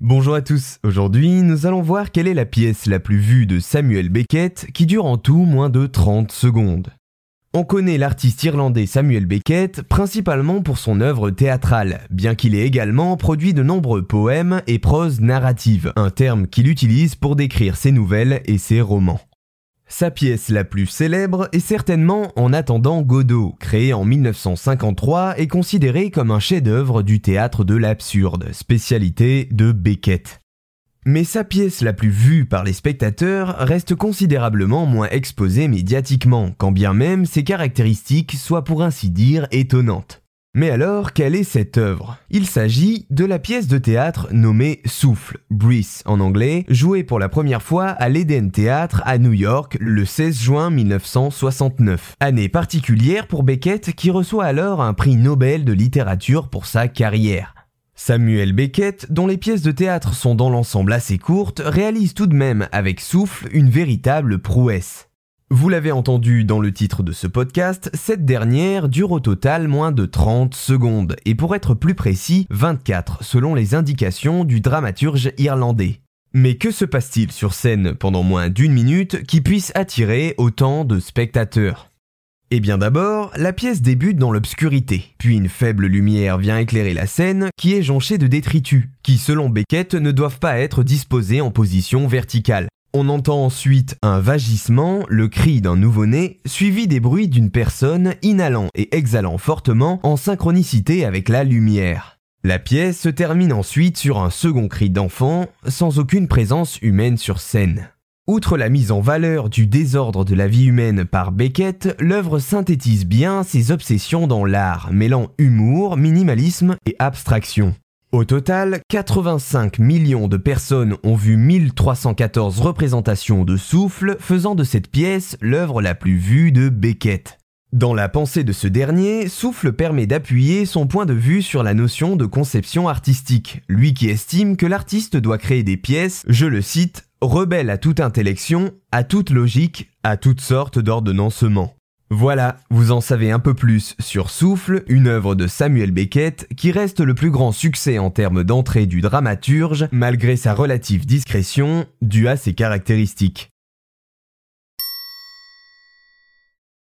Bonjour à tous, aujourd'hui nous allons voir quelle est la pièce la plus vue de Samuel Beckett qui dure en tout moins de 30 secondes. On connaît l'artiste irlandais Samuel Beckett principalement pour son œuvre théâtrale, bien qu'il ait également produit de nombreux poèmes et proses narratives, un terme qu'il utilise pour décrire ses nouvelles et ses romans. Sa pièce la plus célèbre est certainement En attendant Godot, créée en 1953 et considérée comme un chef-d'œuvre du théâtre de l'absurde, spécialité de Beckett. Mais sa pièce la plus vue par les spectateurs reste considérablement moins exposée médiatiquement, quand bien même ses caractéristiques soient pour ainsi dire étonnantes. Mais alors, quelle est cette œuvre? Il s'agit de la pièce de théâtre nommée Souffle, Breeze en anglais, jouée pour la première fois à l'Eden Theatre à New York le 16 juin 1969. Année particulière pour Beckett qui reçoit alors un prix Nobel de littérature pour sa carrière. Samuel Beckett, dont les pièces de théâtre sont dans l'ensemble assez courtes, réalise tout de même avec Souffle une véritable prouesse. Vous l'avez entendu dans le titre de ce podcast, cette dernière dure au total moins de 30 secondes, et pour être plus précis, 24 selon les indications du dramaturge irlandais. Mais que se passe-t-il sur scène pendant moins d'une minute qui puisse attirer autant de spectateurs? Eh bien d'abord, la pièce débute dans l'obscurité, puis une faible lumière vient éclairer la scène qui est jonchée de détritus, qui selon Beckett ne doivent pas être disposés en position verticale. On entend ensuite un vagissement, le cri d'un nouveau-né, suivi des bruits d'une personne inhalant et exhalant fortement en synchronicité avec la lumière. La pièce se termine ensuite sur un second cri d'enfant, sans aucune présence humaine sur scène. Outre la mise en valeur du désordre de la vie humaine par Beckett, l'œuvre synthétise bien ses obsessions dans l'art, mêlant humour, minimalisme et abstraction. Au total, 85 millions de personnes ont vu 1314 représentations de souffle, faisant de cette pièce l'œuvre la plus vue de Beckett. Dans la pensée de ce dernier, Souffle permet d'appuyer son point de vue sur la notion de conception artistique, lui qui estime que l'artiste doit créer des pièces, je le cite, rebelles à toute intellection, à toute logique, à toutes sortes d'ordonnancements. Voilà, vous en savez un peu plus sur Souffle, une œuvre de Samuel Beckett qui reste le plus grand succès en termes d'entrée du dramaturge malgré sa relative discrétion due à ses caractéristiques.